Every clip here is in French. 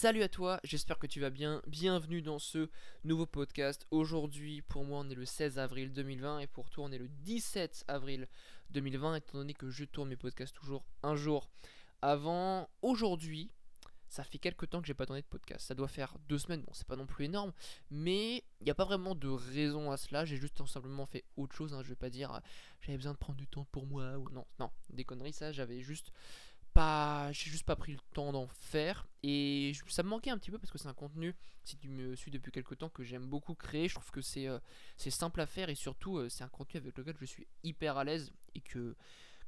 Salut à toi, j'espère que tu vas bien. Bienvenue dans ce nouveau podcast. Aujourd'hui, pour moi, on est le 16 avril 2020 et pour toi, on est le 17 avril 2020, étant donné que je tourne mes podcasts toujours un jour avant. Aujourd'hui, ça fait quelques temps que j'ai pas tourné de podcast. Ça doit faire deux semaines, bon, c'est pas non plus énorme, mais il n'y a pas vraiment de raison à cela. J'ai juste simplement fait autre chose. Hein. Je vais pas dire euh, j'avais besoin de prendre du temps pour moi ou non, non, des conneries, ça, j'avais juste pas j'ai juste pas pris le temps d'en faire. Et ça me manquait un petit peu parce que c'est un contenu si tu me suis depuis quelques temps que j'aime beaucoup créer. Je trouve que c'est euh, simple à faire et surtout euh, c'est un contenu avec lequel je suis hyper à l'aise et que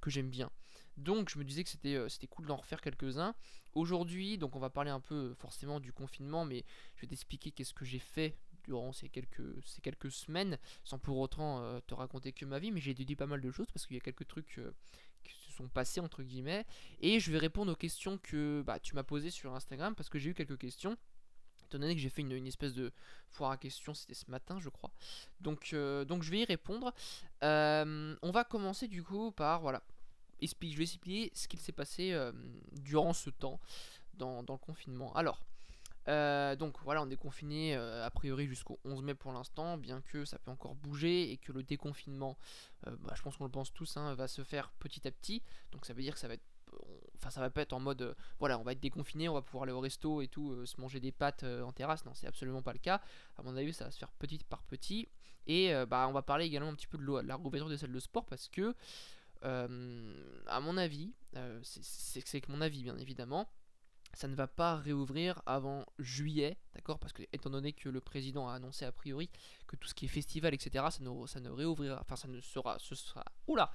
que j'aime bien. Donc je me disais que c'était euh, c'était cool d'en refaire quelques-uns. Aujourd'hui donc on va parler un peu forcément du confinement mais je vais t'expliquer qu'est-ce que j'ai fait durant ces quelques, ces quelques semaines, sans pour autant te raconter que ma vie, mais j'ai déduit pas mal de choses parce qu'il y a quelques trucs sont passés entre guillemets et je vais répondre aux questions que bah, tu m'as posées sur Instagram parce que j'ai eu quelques questions étant donné que j'ai fait une, espèce de foire à questions, c'était ce matin je crois. Donc, euh, donc je vais y répondre. Euh, on va commencer du coup par, voilà, je vais expliquer ce qu'il s'est passé euh, durant ce temps dans, dans, le confinement. Alors, euh, donc voilà, on est confiné euh, a priori jusqu'au 11 mai pour l'instant, bien que ça peut encore bouger et que le déconfinement, euh, bah, je pense qu'on le pense tous, hein, va se faire petit à petit. Donc ça veut dire que ça va être, enfin ça va pas être en mode, voilà, on va être déconfiné, on va pouvoir aller au resto et tout, se manger des pâtes en terrasse. Non, c'est absolument pas le cas. À mon avis, ça va se faire petit par petit. Et bah on va parler également un petit peu de, la réouverture des salles de sport parce que, à mon avis, c'est que mon avis bien évidemment ça ne va pas réouvrir avant juillet, d'accord? Parce que étant donné que le président a annoncé a priori que tout ce qui est festival, etc., ça ne, réouvrira, enfin ça ne sera, ce sera, oula,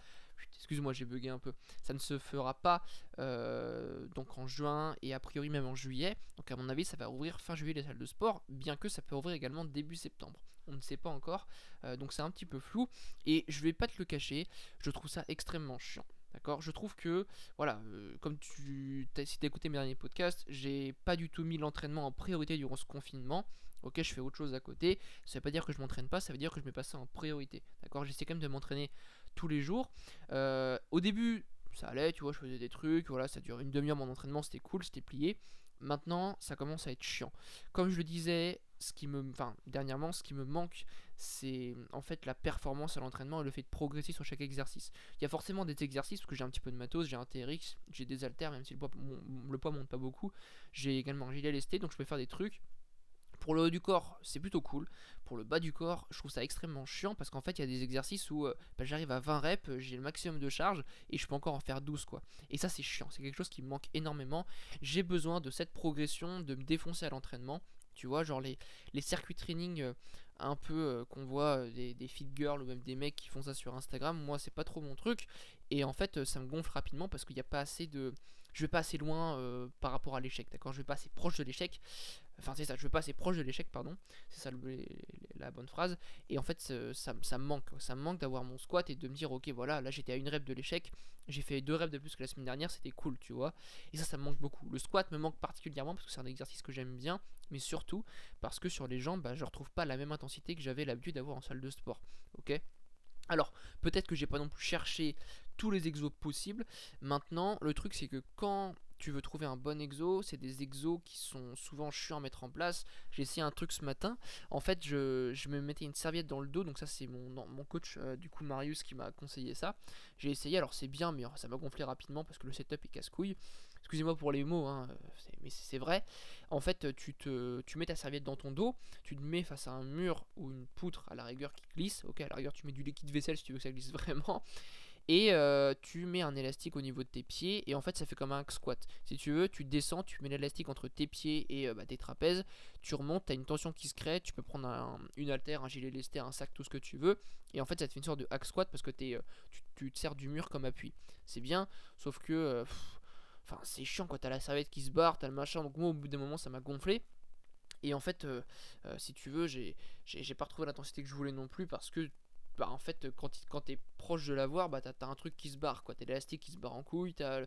excuse-moi j'ai bugué un peu, ça ne se fera pas euh, donc en juin et a priori même en juillet, donc à mon avis ça va rouvrir fin juillet les salles de sport, bien que ça peut ouvrir également début septembre, on ne sait pas encore, euh, donc c'est un petit peu flou, et je vais pas te le cacher, je trouve ça extrêmement chiant. D'accord? Je trouve que, voilà, euh, comme tu as, si écouté mes derniers podcasts, j'ai pas du tout mis l'entraînement en priorité durant ce confinement. Ok, je fais autre chose à côté. Ça veut pas dire que je m'entraîne pas, ça veut dire que je mets pas ça en priorité. D'accord? J'essaie quand même de m'entraîner tous les jours. Euh, au début, ça allait, tu vois, je faisais des trucs, voilà, ça dure une demi-heure mon entraînement, c'était cool, c'était plié. Maintenant, ça commence à être chiant. Comme je le disais, ce qui me, dernièrement, ce qui me manque, c'est en fait la performance à l'entraînement et le fait de progresser sur chaque exercice. Il y a forcément des exercices parce que j'ai un petit peu de matos, j'ai un TRX, j'ai des haltères, même si le poids, le poids monte pas beaucoup. J'ai également un gilet lesté, donc je peux faire des trucs. Pour le haut du corps, c'est plutôt cool. Pour le bas du corps, je trouve ça extrêmement chiant parce qu'en fait, il y a des exercices où euh, bah, j'arrive à 20 reps, j'ai le maximum de charge et je peux encore en faire 12 quoi. Et ça, c'est chiant, c'est quelque chose qui me manque énormément. J'ai besoin de cette progression, de me défoncer à l'entraînement. Tu vois, genre les, les circuits training euh, un peu euh, qu'on voit des, des fit girls ou même des mecs qui font ça sur Instagram, moi c'est pas trop mon truc. Et en fait, ça me gonfle rapidement parce qu'il n'y a pas assez de. Je vais pas assez loin par rapport à l'échec, d'accord? Je vais pas assez proche de l'échec. Enfin, c'est ça, je veux pas assez proche de l'échec, pardon. C'est ça la bonne phrase. Et en fait, ça, ça me manque. Ça me manque d'avoir mon squat et de me dire, ok, voilà, là j'étais à une rep de l'échec. J'ai fait deux reps de plus que la semaine dernière, c'était cool, tu vois. Et ça, ça me manque beaucoup. Le squat me manque particulièrement parce que c'est un exercice que j'aime bien. Mais surtout parce que sur les jambes, bah, je retrouve pas la même intensité que j'avais l'habitude d'avoir en salle de sport. Ok? Alors, peut-être que j'ai pas non plus cherché tous les exos possibles. Maintenant, le truc c'est que quand tu veux trouver un bon exo, c'est des exos qui sont souvent chiants à mettre en place. J'ai essayé un truc ce matin. En fait, je, me mettais une serviette dans le dos. Donc ça, c'est mon, mon coach, euh, du coup Marius, qui m'a conseillé ça. J'ai essayé. Alors c'est bien, mais ça m'a gonflé rapidement parce que le setup est casse-couille. Excusez-moi pour les mots, hein, mais c'est vrai. En fait, tu, te, tu mets ta serviette dans ton dos, tu te mets face à un mur ou une poutre à la rigueur qui glisse. Ok, à la rigueur, tu mets du liquide vaisselle si tu veux que ça glisse vraiment et euh, tu mets un élastique au niveau de tes pieds et en fait ça fait comme un squat. Si tu veux, tu descends, tu mets l'élastique entre tes pieds et euh, bah, tes trapèzes, tu remontes, tu une tension qui se crée, tu peux prendre une haltère, un gilet lesté, un sac, tout ce que tu veux et en fait ça te fait une sorte de hack squat parce que euh, tu, te sers du mur comme appui. C'est bien, sauf que enfin c'est chiant quand t'as la serviette qui se barre, t'as le machin, donc moi au bout d'un moment ça m'a gonflé. Et en fait, si tu veux, j'ai pas retrouvé l'intensité que je voulais non plus parce que bah, en fait, quand, quand t'es proche de l'avoir, bah, t'as as un truc qui se barre, quoi. T'as l'élastique qui se barre en couille, t'as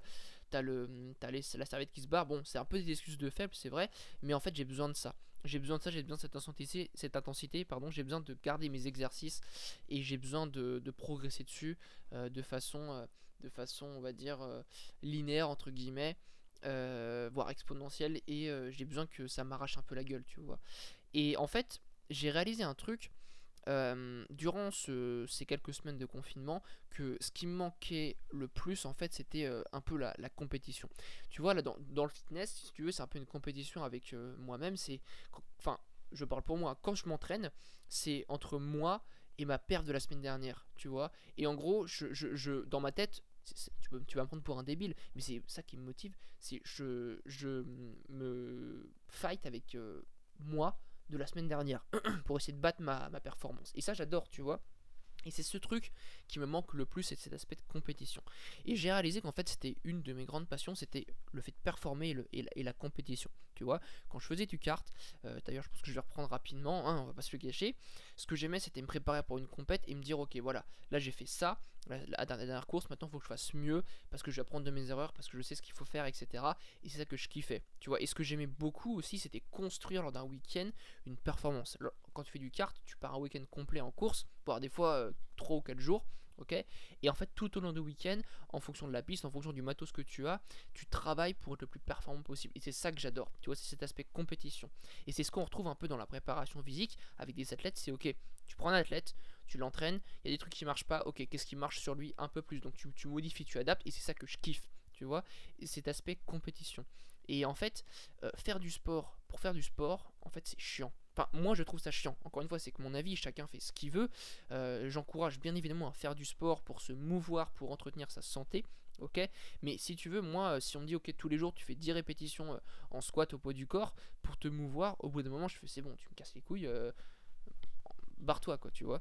as, la serviette qui se barre. Bon, c'est un peu des excuses de faible, c'est vrai, mais en fait, j'ai besoin de ça. J'ai besoin de ça, j'ai besoin de cette intensité, cette intensité pardon, j'ai besoin de garder mes exercices et j'ai besoin de, progresser dessus euh, de, façon, euh, de façon, on va dire, euh, linéaire, entre guillemets. voire exponentielle, et j'ai besoin que ça m'arrache un peu la gueule, tu vois. Et en fait, j'ai réalisé un truc durant ces quelques semaines de confinement que ce qui me manquait le plus en fait c'était un peu la, compétition. Tu vois là dans, le fitness si tu veux c'est un peu une compétition avec moi-même c'est enfin je parle pour moi quand je m'entraîne c'est entre moi et ma perte de la semaine dernière tu vois. Et en gros je, je, dans ma tête tu vas me prendre pour un débile mais c'est ça qui me motive c'est je, je me fight avec moi de la semaine dernière pour essayer de battre ma, ma performance. Et ça, j'adore, tu vois. Et c'est ce truc qui me manque le plus, c'est cet aspect de compétition. Et j'ai réalisé qu'en fait, c'était une de mes grandes passions, c'était le fait de performer et, la, compétition. Tu vois, quand je faisais du kart, euh, d'ailleurs, je pense que je vais reprendre rapidement, hein, on va pas se le gâcher. Ce que j'aimais, c'était me préparer pour une compète et me dire, ok, voilà, là j'ai fait ça, la, dernière course, maintenant il faut que je fasse mieux parce que je vais apprendre de mes erreurs, parce que je sais ce qu'il faut faire, etc. Et c'est ça que je kiffais. Tu vois, et ce que j'aimais beaucoup aussi, c'était construire lors d'un week-end une performance. Quand tu fais du kart, tu pars un week-end complet en course, voire des fois 3 euh, ou 4 jours. ok? Et en fait, tout au long du week-end, en fonction de la piste, en fonction du matos que tu as, tu travailles pour être le plus performant possible. Et c'est ça que j'adore. Tu vois, c'est cet aspect compétition. Et c'est ce qu'on retrouve un peu dans la préparation physique avec des athlètes. C'est ok, tu prends un athlète, tu l'entraînes, il y a des trucs qui marchent pas, ok, qu'est-ce qui marche sur lui un peu plus? Donc tu, modifies, tu adaptes, et c'est ça que je kiffe, tu vois, et cet aspect compétition. Et en fait, euh, faire du sport, pour faire du sport, en fait c'est chiant. Moi je trouve ça chiant. Encore une fois, c'est que mon avis, chacun fait ce qu'il veut. Euh, j'encourage bien évidemment à faire du sport pour se mouvoir, pour entretenir sa santé. Ok, mais si tu veux, moi, euh, si on me dit ok, tous les jours tu fais 10 répétitions en squat au poids du corps pour te mouvoir, au bout d'un moment, je fais c'est bon, tu me casses les couilles, barre-toi quoi, tu vois.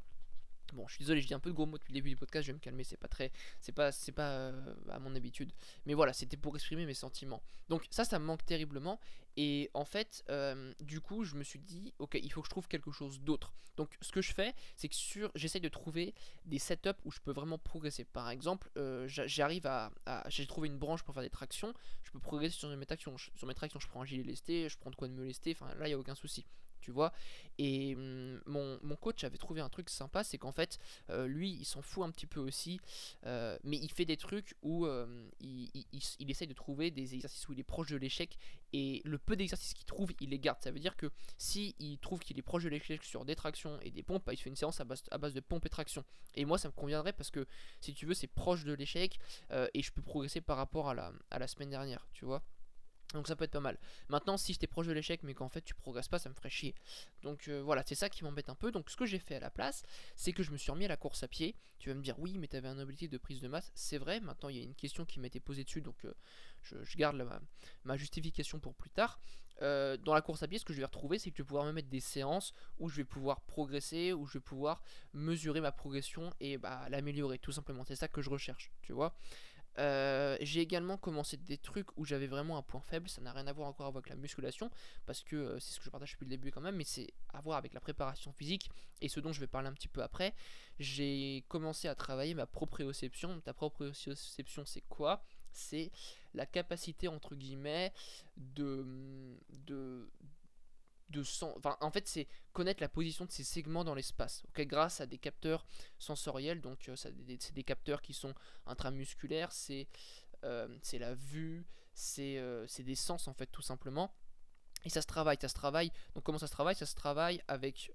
Bon, je suis désolé, je dis un peu de gros mots depuis le début du podcast, je vais me calmer, c'est pas très c'est pas c'est pas euh, à mon habitude. Mais voilà, c'était pour exprimer mes sentiments. Donc ça ça me manque terriblement et en fait euh, du coup, je me suis dit OK, il faut que je trouve quelque chose d'autre. Donc ce que je fais, c'est que sur j'essaye de trouver des setups où je peux vraiment progresser. Par exemple, euh, j'arrive à, j'ai trouvé une branche pour faire des tractions, je peux progresser sur mes tractions. Sur mes tractions, je prends un gilet lesté, je prends de quoi me lester, enfin là il y a aucun souci tu vois. Et hum, mon, coach avait trouvé un truc sympa, c'est qu'en fait, euh, lui, il s'en fout un petit peu aussi, euh, mais il fait des trucs où euh, il, il, essaye de trouver des exercices où il est proche de l'échec, et le peu d'exercices qu'il trouve, il les garde. Ça veut dire que si il trouve qu'il est proche de l'échec sur des tractions et des pompes, bah, il fait une séance à base, à base de pompes et tractions. Et moi, ça me conviendrait parce que, si tu veux, c'est proche de l'échec, et je peux progresser par rapport à la, à la semaine dernière, tu vois. Donc ça peut être pas mal. Maintenant, si j'étais proche de l'échec, mais qu'en fait tu progresses pas, ça me ferait chier. Donc euh, voilà, c'est ça qui m'embête un peu. Donc ce que j'ai fait à la place, c'est que je me suis remis à la course à pied. Tu vas me dire, oui, mais tu avais un objectif de prise de masse. C'est vrai, maintenant il y a une question qui m'était posée dessus, donc euh, je, garde ma, justification pour plus tard. Euh, dans la course à pied, ce que je vais retrouver, c'est que je vais pouvoir me mettre des séances où je vais pouvoir progresser, où je vais pouvoir mesurer ma progression et bah, l'améliorer, tout simplement. C'est ça que je recherche, tu vois. Euh, j'ai également commencé des trucs où j'avais vraiment un point faible, ça n'a rien à voir encore avec la musculation, parce que euh, c'est ce que je partage depuis le début quand même, mais c'est à voir avec la préparation physique, et ce dont je vais parler un petit peu après. J'ai commencé à travailler ma proprioception. Ta proprioception, c'est quoi? C'est la capacité, entre guillemets, de, de, de enfin, en fait c'est connaître la position de ces segments dans l'espace grâce à des capteurs sensoriels donc euh, c'est des, capteurs qui sont intramusculaires c'est euh, la vue c'est euh, c'est des sens en fait tout simplement et ça se travaille, ça se travaille. Donc comment ça se travaille? Ça se travaille avec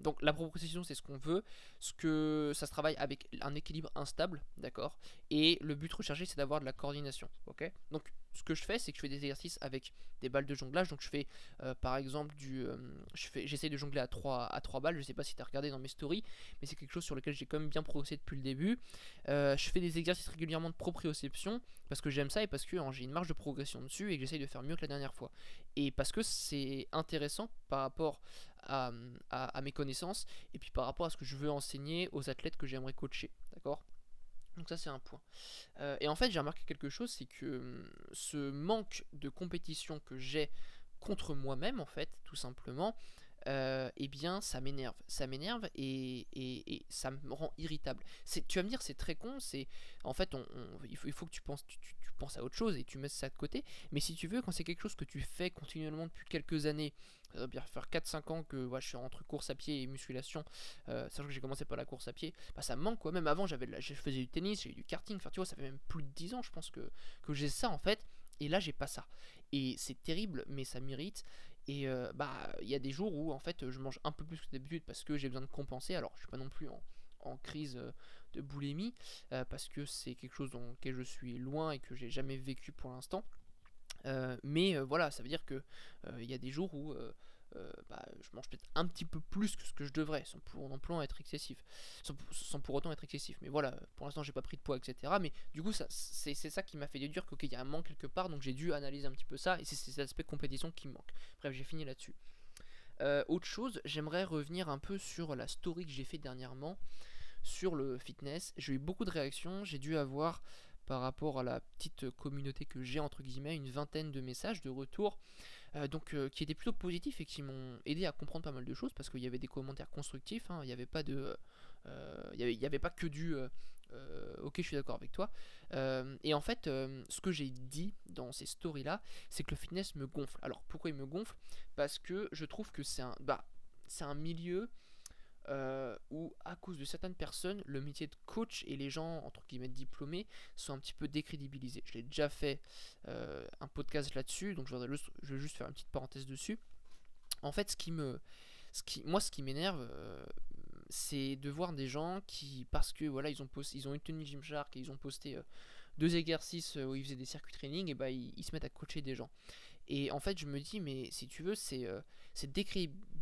donc la proposition c'est ce qu'on veut, ce que ça se travaille avec un équilibre instable, d'accord? Et le but recherché c'est d'avoir de la coordination, ok? Donc ce que je fais, c'est que je fais des exercices avec des balles de jonglage. Donc je fais euh, par exemple du. Euh, j'essaie de jongler à 3, à 3 balles. Je sais pas si tu as regardé dans mes stories, mais c'est quelque chose sur lequel j'ai quand même bien progressé depuis le début. Euh, je fais des exercices régulièrement de proprioception parce que j'aime ça et parce que j'ai une marge de progression dessus et que j'essaye de faire mieux que la dernière fois. Et parce que c'est intéressant par rapport à mes connaissances et puis par rapport à ce que je veux enseigner aux athlètes que j'aimerais coacher. D'accord? Donc ça c'est un point. Euh, et en fait j'ai remarqué quelque chose, c'est que hum, ce manque de compétition que j'ai contre moi-même en fait, tout simplement, euh, eh bien ça m'énerve. Ça m'énerve et, ça me rend irritable. Tu vas me dire c'est très con, c'est en fait on, il, faut, que tu penses, tu, tu, penses à autre chose et tu mets ça de côté. Mais si tu veux, quand c'est quelque chose que tu fais continuellement depuis quelques années, ça va bien faire 4-5 ans que je suis entre course à pied et musculation, euh, sachant que j'ai commencé par la course à pied, bah, ça me manque quoi. Même avant, j'avais je faisais du tennis, j'ai du karting, tu vois, ça fait même plus de 10 ans, je pense que, j'ai ça en fait. Et là, j'ai pas ça. Et c'est terrible, mais ça m'irrite. Et euh, bah, il y a des jours où en fait, je mange un peu plus que d'habitude parce que j'ai besoin de compenser. Alors, je suis pas non plus en, crise euh, de boulimie parce que c'est quelque chose dans lequel je suis loin et que j'ai jamais vécu pour l'instant. Mais voilà, ça veut dire que il y a des jours où euh, bah, je mange peut-être un petit peu plus que ce que je devrais, sans pour non plus être excessif, sans, pour autant être excessif. Mais voilà, pour l'instant j'ai pas pris de poids, etc. Mais du coup, c'est ça qui m'a fait déduire qu'il y a un manque quelque part, donc j'ai dû analyser un petit peu ça, et c'est cet aspect compétition qui me manque. Bref, j'ai fini là-dessus. Euh, autre chose, j'aimerais revenir un peu sur la story que j'ai fait dernièrement sur le fitness. J'ai eu beaucoup de réactions, j'ai dû avoir par rapport à la petite communauté que j'ai entre guillemets une vingtaine de messages de retour euh, donc euh, qui étaient plutôt positifs et qui m'ont aidé à comprendre pas mal de choses parce qu'il y avait des commentaires constructifs, hein. il n'y avait pas de, euh, il y avait, pas que du ok je suis d'accord avec toi et en fait ce que j'ai dit dans ces stories là c'est que le fitness me gonfle alors pourquoi il me gonfle? Parce que je trouve que c'est un bah c'est un milieu euh, où à cause de certaines personnes, le métier de coach et les gens entre guillemets diplômés sont un petit peu décrédibilisés. Je l'ai déjà fait euh, un podcast là-dessus, donc je vais, juste, faire une petite parenthèse dessus. En fait, ce qui me, ce qui, moi, ce qui m'énerve, euh, c'est de voir des gens qui, parce que voilà, ils ont posté, ils ont Gymshark et ils ont posté deux exercices où ils faisaient des circuits training, et bah ils, se mettent à coacher des gens. Et en fait, je me dis, mais si tu veux, c'est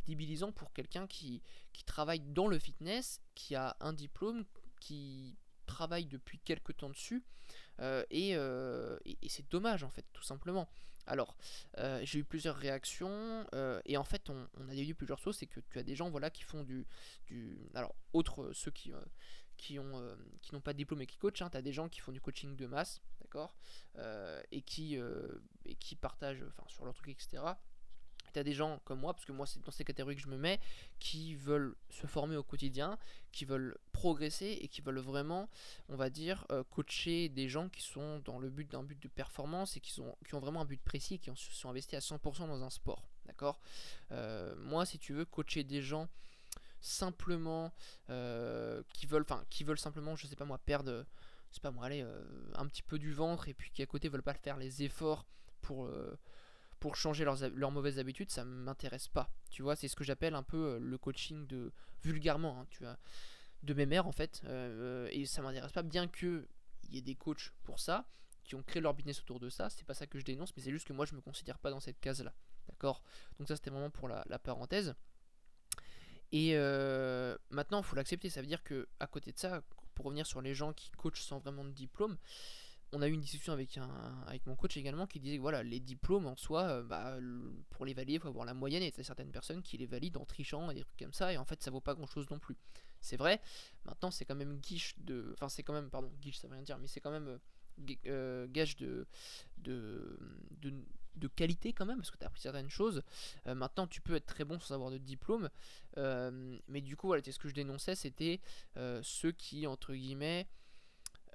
décrédibilisant pour quelqu'un qui, qui travaille dans le fitness, qui a un diplôme, qui travaille depuis quelques temps dessus. Euh, euh, et, c'est dommage, en fait, tout simplement. Alors, euh, j'ai eu plusieurs réactions, et en fait, on, on a eu plusieurs choses. C'est que tu as des gens voilà, qui font du. du alors, autres, ceux qui ont qui n'ont pas de diplôme et qui coachent, hein, tu as des gens qui font du coaching de masse, d'accord et, qui, et qui partagent sur leur truc, etc. T'as des gens comme moi, parce que moi c'est dans ces catégories que je me mets, qui veulent se former au quotidien, qui veulent progresser et qui veulent vraiment, on va dire, euh, coacher des gens qui sont dans le but d'un but de performance et qui, ont vraiment un but précis, qui ont, sont investis à 100% dans un sport. D'accord? Euh, Moi, si tu veux, coacher des gens simplement euh, qui veulent, enfin, qui veulent simplement, je sais pas moi, perdre, c'est pas moi, aller un petit peu du ventre et puis qui à côté veulent pas faire les efforts pour pour changer leurs, mauvaises habitudes, ça m'intéresse pas. Tu vois, c'est ce que j'appelle un peu euh, le coaching de vulgairement, hein, tu vois, de mes mères en fait. Euh, et ça m'intéresse pas, bien que il y ait des coachs pour ça, qui ont créé leur business autour de ça. C'est pas ça que je dénonce, mais c'est juste que moi je me considère pas dans cette case là. D'accord? Donc ça c'était vraiment pour la, parenthèse. Et euh, maintenant, il faut l'accepter. Ça veut dire que à côté de ça, pour revenir sur les gens qui coachent sans vraiment de diplôme, on a eu une discussion avec, un, avec mon coach également qui disait que voilà, les diplômes en soi, euh, bah, pour les valider, il faut avoir la moyenne et il y a certaines personnes qui les valident en trichant et des trucs comme ça, et en fait ça vaut pas grand chose non plus. C'est vrai, maintenant c'est quand même guiche de. Enfin, c'est quand même, pardon, guiche ça veut rien dire, mais c'est quand même euh, euh, gage de, de, qualité quand même, parce que tu as appris certaines choses. maintenant tu peux être très bon sans avoir de diplôme, mais du coup, voilà, ce que je dénonçais, c'était ceux qui, entre guillemets,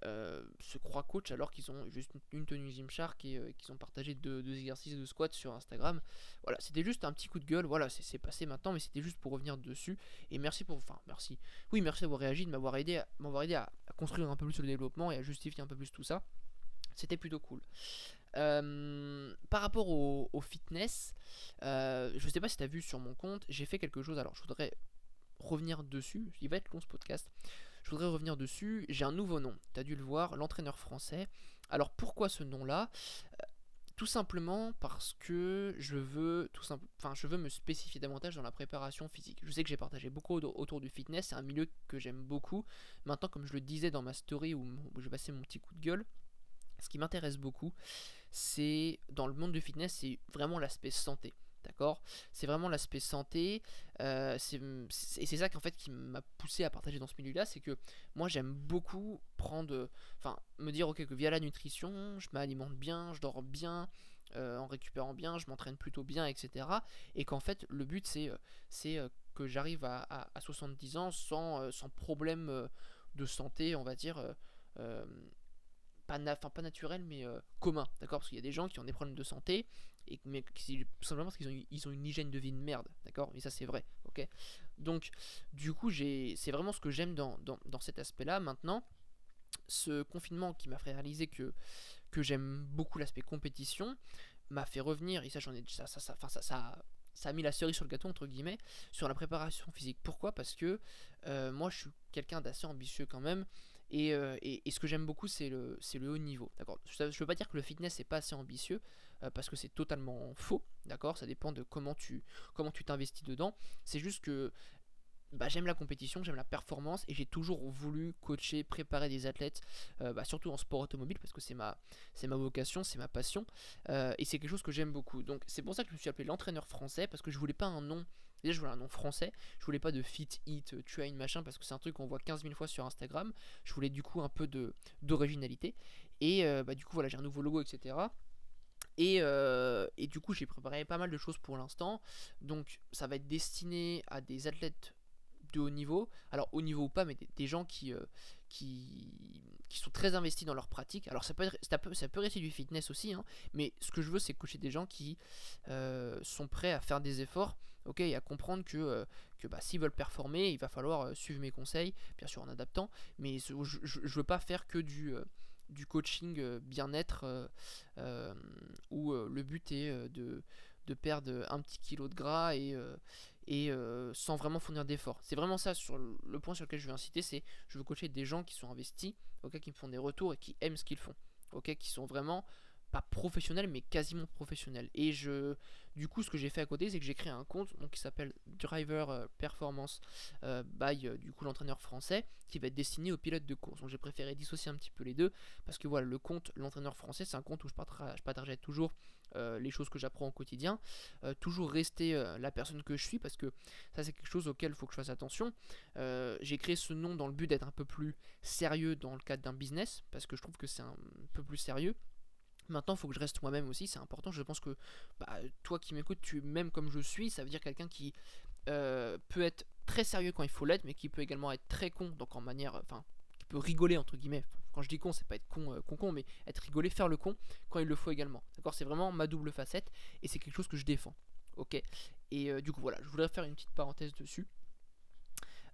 se croient coach alors qu'ils ont juste une tenue Gymshark et euh, qu'ils ont partagé deux, exercices de squat sur Instagram. Voilà, c'était juste un petit coup de gueule. Voilà, c'est passé maintenant, mais c'était juste pour revenir dessus. Et merci pour, enfin, merci. Oui, merci d'avoir réagi, de m'avoir aidé, m'avoir aidé à, construire un peu plus le développement et à justifier un peu plus tout ça. C'était plutôt cool. Euh, par rapport au, fitness, je sais pas si tu as vu sur mon compte, j'ai fait quelque chose. Alors, je voudrais revenir dessus. Il va être long ce podcast. Je voudrais revenir dessus. J'ai un nouveau nom. Tu as dû le voir, l'entraîneur français. Alors pourquoi ce nom-là? Euh, tout simplement parce que je veux tout enfin me spécifier davantage dans la préparation physique. Je sais que j'ai partagé beaucoup autour du fitness, c'est un milieu que j'aime beaucoup. Maintenant, comme je le disais dans ma story où, où je passais mon petit coup de gueule, ce qui m'intéresse beaucoup, c'est dans le monde du fitness, c'est vraiment l'aspect santé. C'est vraiment l'aspect santé. Euh, et c'est ça qui, en fait, qui m'a poussé à partager dans ce milieu-là. C'est que moi, j'aime beaucoup prendre. Enfin, me dire, ok, que via la nutrition, je m'alimente bien, je dors bien. Euh, en récupérant bien, je m'entraîne plutôt bien, etc. Et qu'en fait, le but, c'est euh, que j'arrive à, à, 70 ans sans, problème de santé, on va dire pas, pas naturel mais commun d'accord? Parce qu'il y a des gens qui ont des problèmes de santé et mais simplement parce qu'ils ont, une hygiène de vie de merde, d'accord? Et ça c'est vrai, ok? Donc du coup c'est vraiment ce que j'aime dans, dans, cet aspect-là. Maintenant, ce confinement qui m'a fait réaliser que, que j'aime beaucoup l'aspect compétition, m'a fait revenir, et ça j'en ai ça, ça, ça, ça, ça, ça a mis la cerise sur le gâteau entre guillemets sur la préparation physique. Pourquoi? Parce que euh, moi je suis quelqu'un d'assez ambitieux quand même. Euh, et, et, ce que j'aime beaucoup c'est le, le haut niveau. D'accord? Je ne veux pas dire que le fitness n'est pas assez ambitieux, euh, parce que c'est totalement faux. D'accord? Ça dépend de comment tu comment tu t'investis dedans. C'est juste que bah, j'aime la compétition, j'aime la performance et j'ai toujours voulu coacher, préparer des athlètes, euh, bah, surtout en sport automobile parce que c'est ma, ma vocation, c'est ma passion euh, et c'est quelque chose que j'aime beaucoup. Donc c'est pour ça que je me suis appelé l'entraîneur français parce que je voulais pas un nom. Déjà, je voulais un nom français. Je voulais pas de fit, hit, train, machin, parce que c'est un truc qu'on voit 15 000 fois sur Instagram. Je voulais du coup un peu d'originalité. Et bah, du coup, voilà, j'ai un nouveau logo, etc. Et, et, du coup, j'ai préparé pas mal de choses pour l'instant. Donc, ça va être destiné à des athlètes haut niveau, alors haut niveau ou pas, mais des, gens qui, euh, qui, qui, sont très investis dans leur pratique. Alors ça peut, être, ça peut, ça peut rester du fitness aussi, hein, mais ce que je veux c'est coacher des gens qui euh, sont prêts à faire des efforts, ok, et à comprendre que, euh, que bah, s'ils veulent performer, il va falloir suivre mes conseils, bien sûr en adaptant, mais je, je, veux pas faire que du du coaching bien-être où le but est de, de perdre un petit kilo de gras et, euh, sans vraiment fournir d'efforts. C'est vraiment ça sur le point sur lequel je veux inciter, c'est je veux coacher des gens qui sont investis, qui me font des retours et qui aiment ce qu'ils font, qui sont vraiment pas professionnels mais quasiment professionnels. Et je, du coup, ce que j'ai fait à côté, c'est que j'ai créé un compte donc, qui s'appelle Driver euh, Performance euh, by du coup l'entraîneur français, qui va être destiné aux pilotes de course. Donc j'ai préféré dissocier un petit peu les deux parce que voilà, le compte l'entraîneur français, c'est un compte où je partage, toujours euh, les choses que j'apprends au quotidien, euh, toujours rester euh, la personne que je suis, parce que ça c'est quelque chose auquel il faut que je fasse attention. J'ai créé ce nom dans le but d'être un peu plus sérieux dans le cadre d'un business, parce que je trouve que c'est un peu plus sérieux. Maintenant, il faut que je reste moi-même aussi, c'est important. Je pense que bah, toi qui m'écoutes, tu es même comme je suis, ça veut dire quelqu'un qui peut être très sérieux quand il faut l'être, mais qui peut également être très con, donc en manière, enfin, qui peut rigoler entre guillemets, quand je dis con, c'est pas être con, euh, con, con, mais être rigolé, faire le con quand il le faut également. D'accord? C'est vraiment ma double facette et c'est quelque chose que je défends. Ok? Et euh, du coup, voilà, je voudrais faire une petite parenthèse dessus.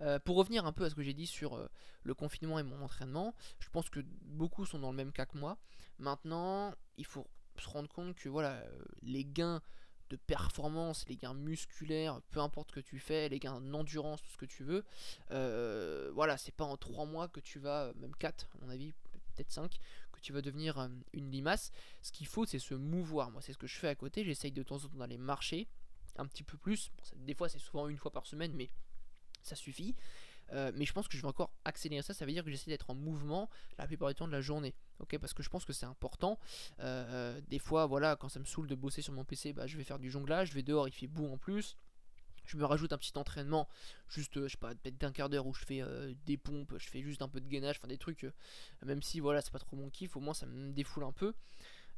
Euh, pour revenir un peu à ce que j'ai dit sur le confinement et mon entraînement, je pense que beaucoup sont dans le même cas que moi. Maintenant, il faut se rendre compte que voilà, les gains de performance, les gains musculaires, peu importe ce que tu fais, les gains d'endurance, tout ce que tu veux, euh, voilà, c'est pas en 3 mois que tu vas, même 4 à mon avis, peut-être 5, que tu vas devenir euh, une limace. Ce qu'il faut, c'est se mouvoir. Moi, c'est ce que je fais à côté. J'essaye de temps en temps d'aller marcher un petit peu plus. des fois, c'est souvent une fois par semaine, mais ça suffit. Euh, mais je pense que je vais encore accélérer ça. Ça veut dire que j'essaie d'être en mouvement la plupart du temps de la journée. Ok, parce que je pense que c'est important. Euh, des fois, voilà, quand ça me saoule de bosser sur mon PC, bah, je vais faire du jonglage. Je vais dehors, il fait beau en plus. Je me rajoute un petit entraînement, juste, je sais pas, peut-être d'un quart d'heure où je fais euh, des pompes, je fais juste un peu de gainage, enfin des trucs, même si voilà, c'est pas trop mon kiff, au moins ça me défoule un peu.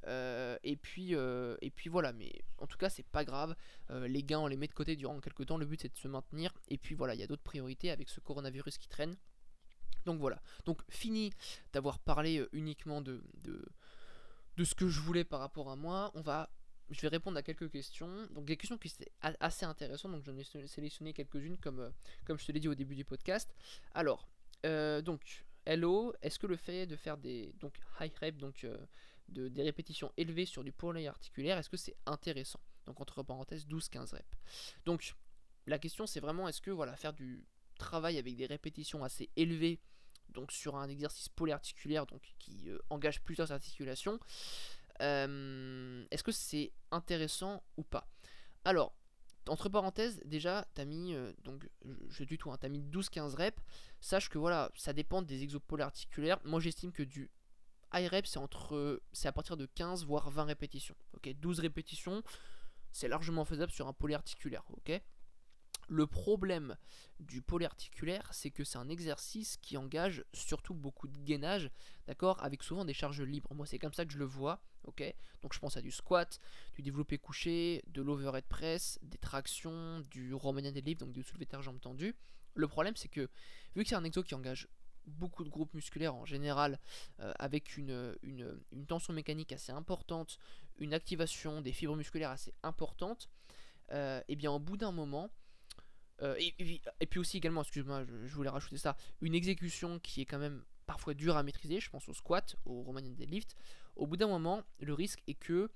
Euh, et, puis, euh, et puis voilà, mais en tout cas, c'est pas grave. Euh, les gains, on les met de côté durant quelques temps. Le but, c'est de se maintenir. Et puis voilà, il y a d'autres priorités avec ce coronavirus qui traîne. Donc voilà. Donc, fini d'avoir parlé uniquement de, de, ce que je voulais par rapport à moi. On va. Je vais répondre à quelques questions. Donc, des questions qui étaient assez intéressantes. Donc, j'en ai sélectionné quelques-unes, comme, comme je te l'ai dit au début du podcast. Alors, donc, hello, est-ce que le fait de faire des donc high rep, donc de, des répétitions élevées sur du poly articulaire, est-ce que c'est intéressant? Donc entre parenthèses 12-15 reps. Donc la question c'est vraiment est-ce que voilà faire du travail avec des répétitions assez élevées donc sur un exercice polyarticulaire donc qui euh, engage plusieurs articulations euh, est-ce que c'est intéressant ou pas? Alors entre parenthèses, déjà, t'as mis, euh, donc je, du tout, hein, t'as mis 12-15 reps. Sache que voilà, ça dépend des exos articulaires. Moi, j'estime que du high rep, c'est entre c'est à partir de 15 voire 20 répétitions. OK, 12 répétitions, c'est largement faisable sur un polyarticulaire, OK? Le problème du polyarticulaire, c'est que c'est un exercice qui engage surtout beaucoup de gainage, d'accord, avec souvent des charges libres. Moi, c'est comme ça que je le vois, ok? Donc, je pense à du squat, du développé couché, de l'overhead press, des tractions, du Romanian deadlift, donc du soulevé terre jambes tendues. Le problème, c'est que vu que c'est un exo qui engage beaucoup de groupes musculaires en général, euh, avec une, tension mécanique assez importante, une activation des fibres musculaires assez importante, et euh, eh bien au bout d'un moment, euh, et, puis aussi également, excuse-moi, je, voulais rajouter ça, une exécution qui est quand même parfois dure à maîtriser, je pense au squat, au Romanian deadlift, au bout d'un moment, le risque est que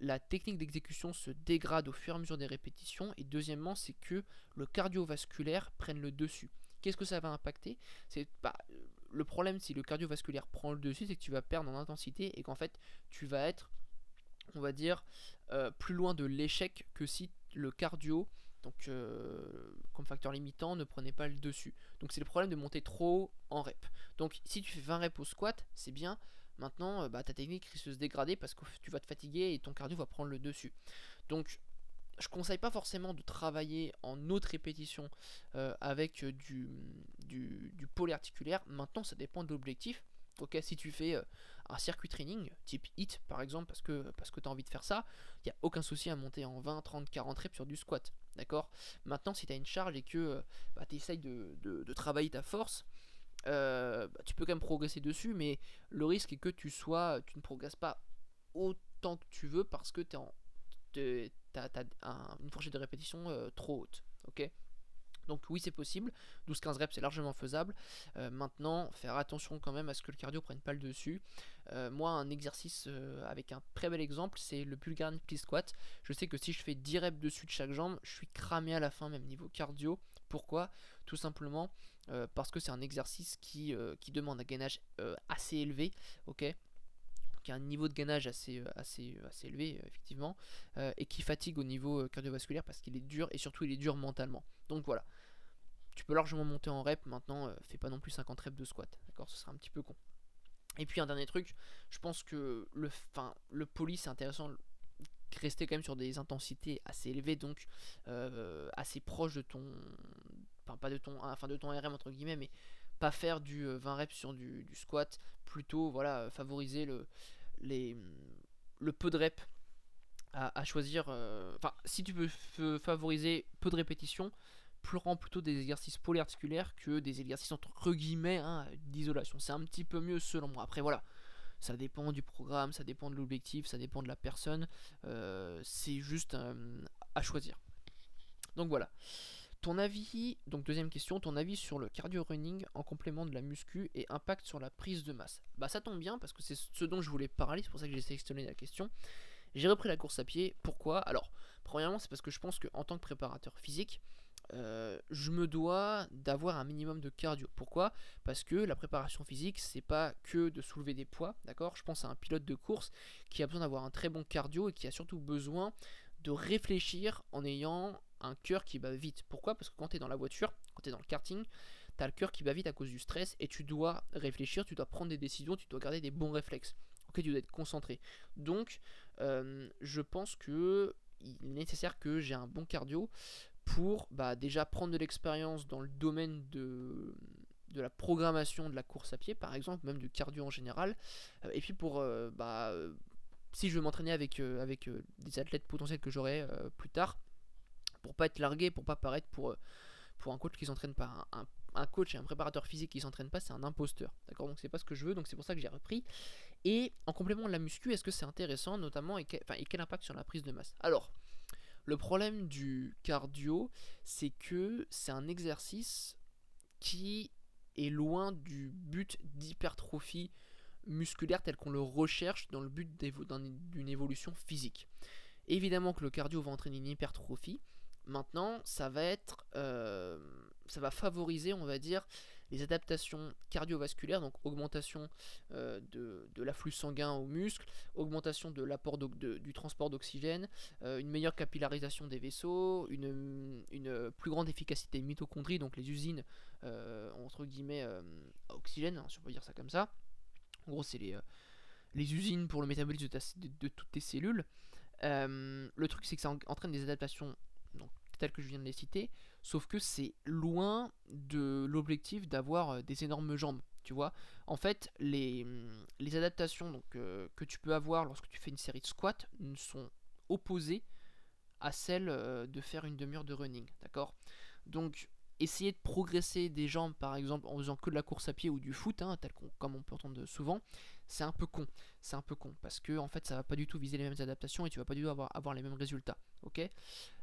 la technique d'exécution se dégrade au fur et à mesure des répétitions. Et deuxièmement, c'est que le cardiovasculaire prenne le dessus. Qu'est-ce que ça va impacter? C'est pas le problème si le cardiovasculaire prend le dessus, c'est que tu vas perdre en intensité et qu'en fait tu vas être, on va dire, euh, plus loin de l'échec que si le cardio, donc euh, comme facteur limitant, ne prenait pas le dessus. Donc c'est le problème de monter trop en rep. Donc si tu fais 20 reps au squat, c'est bien. Maintenant, euh, bah, ta technique risque de se dégrader parce que tu vas te fatiguer et ton cardio va prendre le dessus. Donc je conseille pas forcément de travailler en haute répétition avec du, du, du polyarticulaire. Maintenant, ça dépend de l'objectif. Ok, si tu fais un circuit training, type HIT par exemple, parce que, parce que tu as envie de faire ça, il n'y a aucun souci à monter en 20, 30, 40 reps sur du squat. D'accord? Maintenant, si tu as une charge et que bah, tu essayes de, de, travailler ta force, bah, tu peux quand même progresser dessus, mais le risque est que tu sois, tu ne progresses pas autant que tu veux parce que tu as, une fourchette de répétition trop haute. Ok? Donc oui, c'est possible. 12-15 reps, c'est largement faisable. Euh, maintenant, faire attention quand même à ce que le cardio prenne pas le dessus. Euh, moi, un exercice euh, avec un très bel exemple, c'est le Bulgarian Split Squat. Je sais que si je fais 10 reps dessus de chaque jambe, je suis cramé à la fin, même niveau cardio. Pourquoi? Tout simplement parce que c'est un exercice qui, qui demande un gainage assez élevé. ok? Qui a un niveau de gainage assez, assez, assez élevé, effectivement, et qui fatigue au niveau cardiovasculaire parce qu'il est dur et surtout il est dur mentalement. Donc voilà, tu peux largement monter en rep maintenant, euh, fais pas non plus 50 reps de squat, d'accord? Ce sera un petit peu con. Et puis un dernier truc, je pense que le, fin, le poly c'est intéressant rester quand même sur des intensités assez élevées, donc euh, assez proche de ton, enfin pas de ton, enfin de ton RM entre guillemets, mais pas faire du 20 euh, reps sur du, squat, plutôt voilà favoriser le, les, le peu de reps à, choisir. Enfin, si tu peux favoriser peu de répétitions, pleurant plutôt des exercices polyarticulaires que des exercices entre guillemets hein, d'isolation. C'est un petit peu mieux selon moi. Après voilà, ça dépend du programme, ça dépend de l'objectif, ça dépend de la personne. Euh, c'est juste euh, à choisir. Donc voilà. Ton avis, donc deuxième question, ton avis sur le cardio running en complément de la muscu et impact sur la prise de masse. Bah ça tombe bien parce que c'est ce dont je voulais parler, c'est pour ça que j'ai sélectionné la question. J'ai repris la course à pied. Pourquoi? Alors, premièrement, c'est parce que je pense qu'en tant que préparateur physique, euh, je me dois d'avoir un minimum de cardio. Pourquoi? Parce que la préparation physique, c'est pas que de soulever des poids, d'accord? Je pense à un pilote de course qui a besoin d'avoir un très bon cardio et qui a surtout besoin de réfléchir en ayant un cœur qui bat vite. Pourquoi? Parce que quand tu es dans la voiture, quand tu es dans le karting, tu as le cœur qui bat vite à cause du stress et tu dois réfléchir, tu dois prendre des décisions, tu dois garder des bons réflexes. Ok, tu dois être concentré. Donc, euh, je pense que il est nécessaire que j'ai un bon cardio pour bah, déjà prendre de l'expérience dans le domaine de, la programmation de la course à pied, par exemple, même du cardio en général. Euh, et puis pour, euh, bah, si je veux m'entraîner avec des athlètes potentiels que j'aurai plus tard, pour pas être largué, pour pas paraître pour, pour un coach qui s'entraîne pas. Un, un, coach et un préparateur physique qui s'entraîne pas, c'est un imposteur. D'accord Donc c'est pas ce que je veux, donc c'est pour ça que j'ai repris. Et en complément de la muscu, est-ce que c'est intéressant, notamment, et et quel impact sur la prise de masse? Alors, le problème du cardio, c'est que c'est un exercice qui est loin du but d'hypertrophie musculaire tel qu'on le recherche dans le but d'une évolution physique. Évidemment que le cardio va entraîner une hypertrophie. Maintenant, ça va être, euh, ça va favoriser, on va dire, les adaptations cardiovasculaires, donc augmentation euh, de, l'afflux sanguin aux muscles, augmentation de l'apport du transport d'oxygène, euh, une meilleure capillarisation des vaisseaux, une, plus grande efficacité des mitochondries, donc les usines entre guillemets à oxygène, hein, si on peut dire ça comme ça. En gros, c'est les, les usines pour le métabolisme de, toutes tes cellules. le truc, c'est que ça entraîne des adaptations telles que je viens de les citer, sauf que c'est loin de l'objectif d'avoir euh, des énormes jambes. Tu vois, en fait, les, mm, adaptations euh, que tu peux avoir lorsque tu fais une série de squats sont opposées à celles euh, de faire une demi-heure de running. D'accord? Donc, essayer de progresser des jambes, par exemple, en faisant que de la course à pied ou du foot, hein, tel comme on peut entendre souvent, c'est un peu con. C'est un peu con parce que en fait, ça va pas du tout viser les mêmes adaptations et tu vas pas du tout avoir, les mêmes résultats. Ok?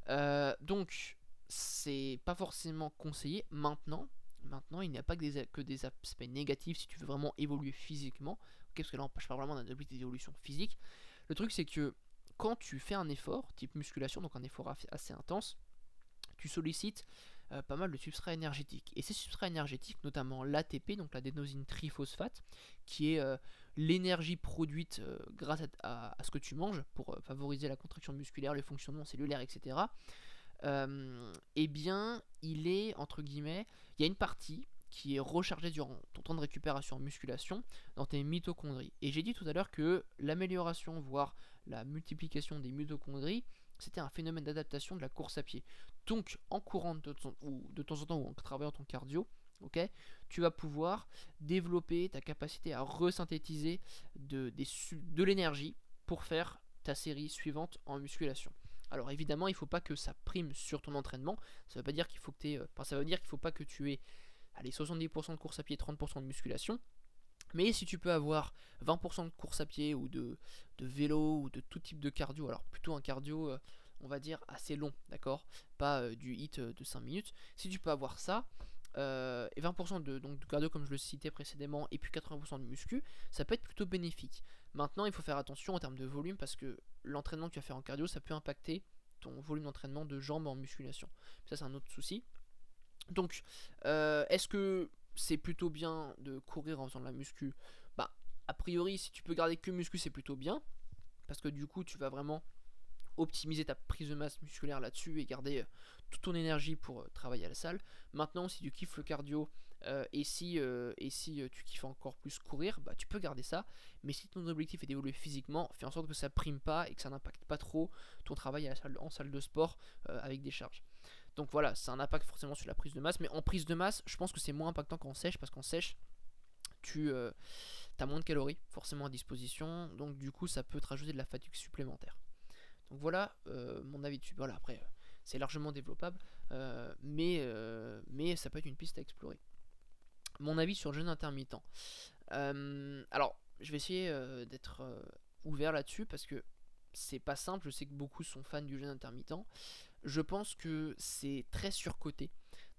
Euh, Donc, c'est pas forcément conseillé. Maintenant, Maintenant, il n'y a pas que des, aspects négatifs si tu veux vraiment évoluer physiquement. parce que là, je parle vraiment d'un objectif d'évolution physique. Le truc, c'est que quand tu fais un effort, type musculation, donc un effort assez intense, tu sollicites euh, pas mal de substrats énergétiques. Et ces substrats énergétiques, notamment l'ATP, donc l'adénosine triphosphate, qui est euh, l'énergie produite euh, grâce à, ce que tu manges pour favoriser la contraction musculaire, le fonctionnement cellulaire, etc. eh bien, il est, entre guillemets, il y a une partie qui est rechargée durant ton temps de récupération en musculation dans tes mitochondries. Et j'ai dit tout à l'heure que l'amélioration, voire la multiplication des mitochondries, c'était un phénomène d'adaptation de la course à pied. Donc, en courant de, ou de temps en temps ou en travaillant ton cardio, tu vas pouvoir développer ta capacité à resynthétiser de, l'énergie pour faire ta série suivante en musculation. Alors évidemment, il ne faut pas que ça prime sur ton entraînement. Ça veut pas dire qu'il faut que euh, ça veut dire qu'il faut pas que tu aies allez, 70% de course à pied, 30% de musculation. Mais si tu peux avoir 20% de course à pied ou de, de, vélo ou de tout type de cardio, alors plutôt un cardio, euh, on va dire, assez long, d'accord? Pas euh, du hit de 5 minutes. Si tu peux avoir ça, et 20% de, de cardio comme je le citais précédemment, et puis 80% de muscu, ça peut être plutôt bénéfique. Maintenant, il faut faire attention en termes de volume parce que l'entraînement que tu vas faire en cardio, ça peut impacter ton volume d'entraînement de jambes en musculation. Ça, c'est un autre souci. Donc, euh, est-ce que c'est plutôt bien de courir en faisant de la muscu? Bah, a priori, si tu peux garder que muscu, c'est plutôt bien. Parce que du coup, tu vas vraiment optimiser ta prise de masse musculaire là-dessus et garder euh, toute ton énergie pour euh, travailler à la salle. Maintenant, si tu kiffes le cardio et si, et si tu kiffes encore plus courir, bah, tu peux garder ça. Mais si ton objectif est d'évoluer physiquement, fais en sorte que ça prime pas et que ça n'impacte pas trop ton travail en salle de sport avec des charges. Donc voilà, c'est un impact forcément sur la prise de masse. Mais en prise de masse, je pense que c'est moins impactant qu'en sèche parce qu'en sèche, tu euh, as moins de calories forcément à disposition. Donc du coup, ça peut te rajouter de la fatigue supplémentaire. Donc voilà euh, mon avis dessus. Voilà, après, c'est largement développable. Euh, mais, mais ça peut être une piste à explorer. Mon avis sur le jeûne intermittent. alors, je vais essayer d'être ouvert là-dessus parce que c'est pas simple. Je sais que beaucoup sont fans du jeûne intermittent je pense que c'est très surcoté.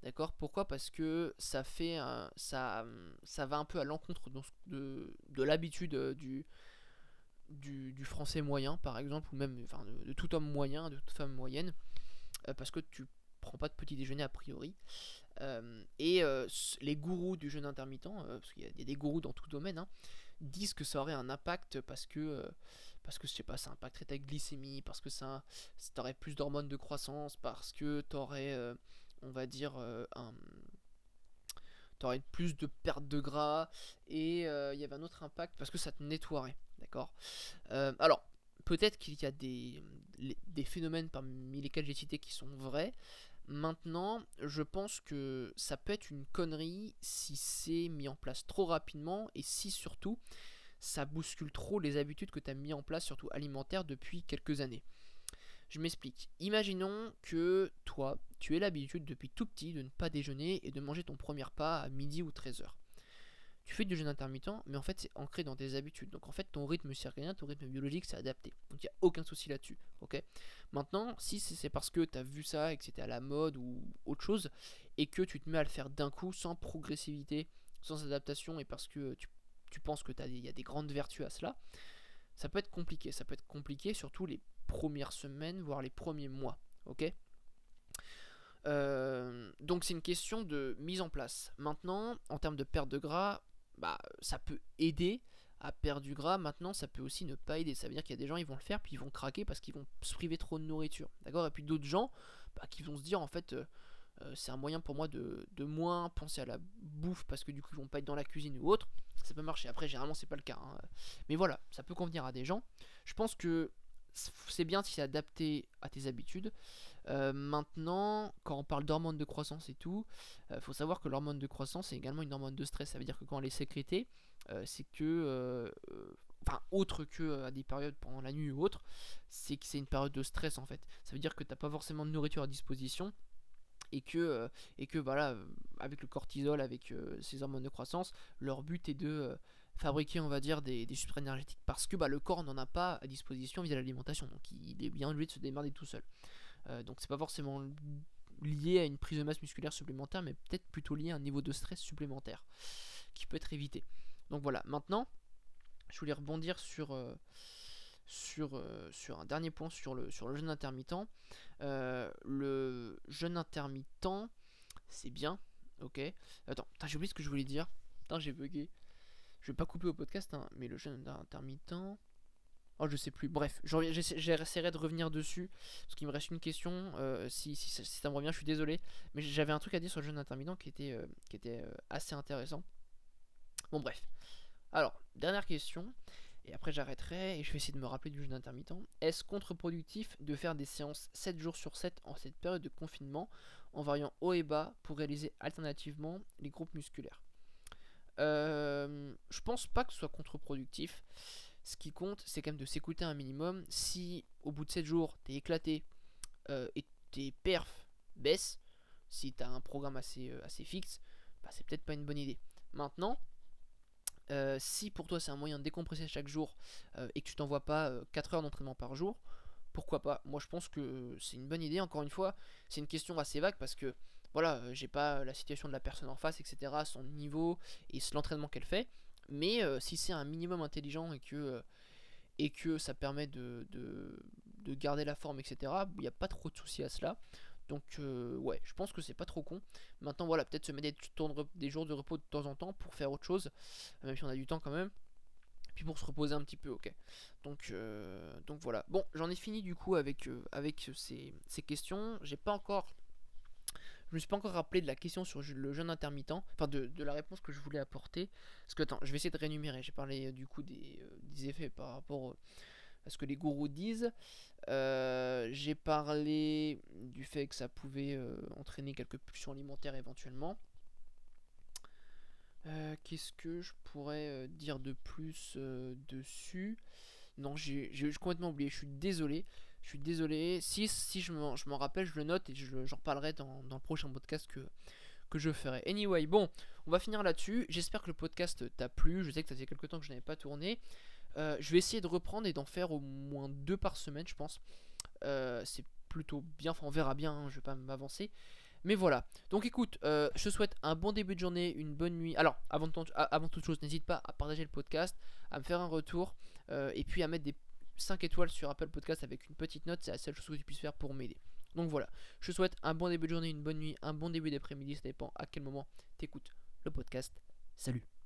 D'accord? Pourquoi? Parce que ça fait ça, va un peu à l'encontre de, de, l'habitude euh, du, français moyen, par exemple, ou même enfin, de, tout homme moyen, de toute femme moyenne, euh, parce que tu prends pas de petit déjeuner a priori. Euh, et les gourous du jeûne intermittent, parce qu'il y, a des gourous dans tout domaine, hein, disent que ça aurait un impact parce que parce que je sais pas, ça impacterait ta glycémie, parce que ça, t'aurais plus d'hormones de croissance, parce que t'aurais, euh, on va dire, euh, un, t'aurais plus de perte de gras, et euh, il y avait un autre impact parce que ça te nettoierait, d'accord Alors, peut-être qu'il y a des, phénomènes parmi lesquels j'ai cité qui sont vrais. Maintenant, je pense que ça peut être une connerie si c'est mis en place trop rapidement et si surtout ça bouscule trop les habitudes que tu as mis en place, surtout alimentaires, depuis quelques années. Je m'explique. Imaginons que toi, tu aies l'habitude depuis tout petit de ne pas déjeuner et de manger ton premier repas à midi ou 13h. Tu fais du jeûne intermittent, mais en fait c'est ancré dans tes habitudes. Donc en fait ton rythme circadien, ton rythme biologique c'est adapté. Donc il n'y a aucun souci là-dessus. Maintenant, si c'est parce que tu as vu ça et que c'était à la mode ou autre chose, et que tu te mets à le faire d'un coup sans progressivité, sans adaptation, et parce que tu tu penses que il y a des grandes vertus à cela, ça peut être compliqué. Ça peut être compliqué surtout les premières semaines, voire les premiers mois. Euh, donc c'est une question de mise en place. Maintenant, en termes de perte de gras, bah, ça peut aider à perdre du gras. Maintenant, ça peut aussi ne pas aider. Ça veut dire qu'il y a des gens, ils vont le faire, puis ils vont craquer parce qu'ils vont se priver trop de nourriture. D'accord? Et puis d'autres gens bah, qui vont se dire, en fait, euh, euh, c'est un moyen pour moi de, moins penser à la bouffe parce que du coup, ils vont pas être dans la cuisine ou autre ça peut marcher. Après, généralement, c'est pas le cas. Hein. Mais voilà, ça peut convenir à des gens. Je pense que c'est bien si c'est adapté à tes habitudes. Euh, maintenant, quand on parle d'hormones de croissance et tout, il euh, faut savoir que l'hormone de croissance est également une hormone de stress. Ça veut dire que quand elle est sécrétée, euh, c'est que, enfin, autre que à des périodes pendant la nuit ou autre, c'est que c'est une période de stress en fait. Ça veut dire que t'as pas forcément de nourriture à disposition et que, et que voilà, avec le cortisol, avec ces hormones de croissance, leur but est de fabriquer, on va dire, des, des substrats énergétiques parce que bah, le corps n'en a pas à disposition via l'alimentation, donc il est bien obligé de se démerder tout seul. Donc c'est pas forcément lié à une prise de masse musculaire supplémentaire, mais peut-être plutôt lié à un niveau de stress supplémentaire qui peut être évité. Donc voilà, maintenant, je voulais rebondir sur, euh, sur, euh, sur un dernier point sur le, sur le jeûne intermittent. Euh, le jeûne intermittent, c'est bien, ok. Attends, j'ai oublié ce que je voulais dire. Putain, j'ai bugué. Je vais pas couper au podcast, hein, mais le jeûne intermittent. Oh, je sais plus. Bref, j'essaierai de revenir dessus. Parce qu'il me reste une question. si, si, ça me revient, je suis désolé. Mais j'avais un truc à dire sur le jeûne intermittent qui était, qui était assez intéressant. Bon, bref. Alors, dernière question. Et après, j'arrêterai et je vais essayer de me rappeler du jeûne intermittent. Est-ce contre-productif de faire des séances 7 jours sur 7 en cette période de confinement en variant haut et bas pour réaliser alternativement les groupes musculaires? Euh, Je pense pas que ce soit contre-productif. Ce qui compte, c'est quand même de s'écouter un minimum. Si au bout de 7 jours, t'es éclaté euh, et tes perfs baissent, si t'as un programme assez, euh, fixe, bah, c'est peut-être pas une bonne idée. Maintenant, euh, si pour toi c'est un moyen de décompresser chaque jour et que tu t'envoies pas 4 euh, heures d'entraînement par jour, pourquoi pas? Moi je pense que c'est une bonne idée. Encore une fois, c'est une question assez vague parce que voilà, j'ai pas la situation de la personne en face, etc., son niveau et l'entraînement qu'elle fait. Mais si c'est un minimum intelligent et que, et que ça permet de, de, de garder la forme, etc., il n'y a pas trop de soucis à cela. Donc euh, ouais, je pense que c'est pas trop con. Maintenant voilà, peut-être se mettre des, jours de repos de temps en temps pour faire autre chose, même si on a du temps quand même. Puis pour se reposer un petit peu, ok. Donc, euh, donc voilà. Bon, j'en ai fini du coup avec, euh, avec ces, questions. J'ai pas encore je me suis pas encore rappelé de la question sur le jeûne intermittent, enfin de, la réponse que je voulais apporter. Parce que attends, je vais essayer de réénumérer. J'ai parlé du coup des, des, effets par rapport à ce que les gourous disent. Euh, j'ai parlé du fait que ça pouvait euh, entraîner quelques pulsions alimentaires éventuellement. Euh, qu'est-ce que je pourrais dire de plus dessus? Non, j'ai complètement oublié. Je suis désolé. Je suis désolé. Si, si je m'en rappelle, je le note et j'en reparlerai dans, dans, le prochain podcast que, que je ferai. Anyway, bon, on va finir là-dessus. J'espère que le podcast t'a plu. Je sais que ça fait quelques temps que je n'avais pas tourné. Euh, je vais essayer de reprendre et d'en faire au moins deux par semaine, je pense. Euh, c'est plutôt bien, enfin on verra bien, hein, je vais pas m'avancer. Mais voilà. Donc écoute, euh, je te souhaite un bon début de journée, une bonne nuit. Alors, avant, avant toute chose, n'hésite pas à partager le podcast, à me faire un retour, et puis à mettre des 5 étoiles sur Apple Podcast avec une petite note, c'est la seule chose que tu puisses faire pour m'aider. Donc voilà, je te souhaite un bon début de journée, une bonne nuit, un bon début d'après-midi, ça dépend à quel moment tu écoutes le podcast. Salut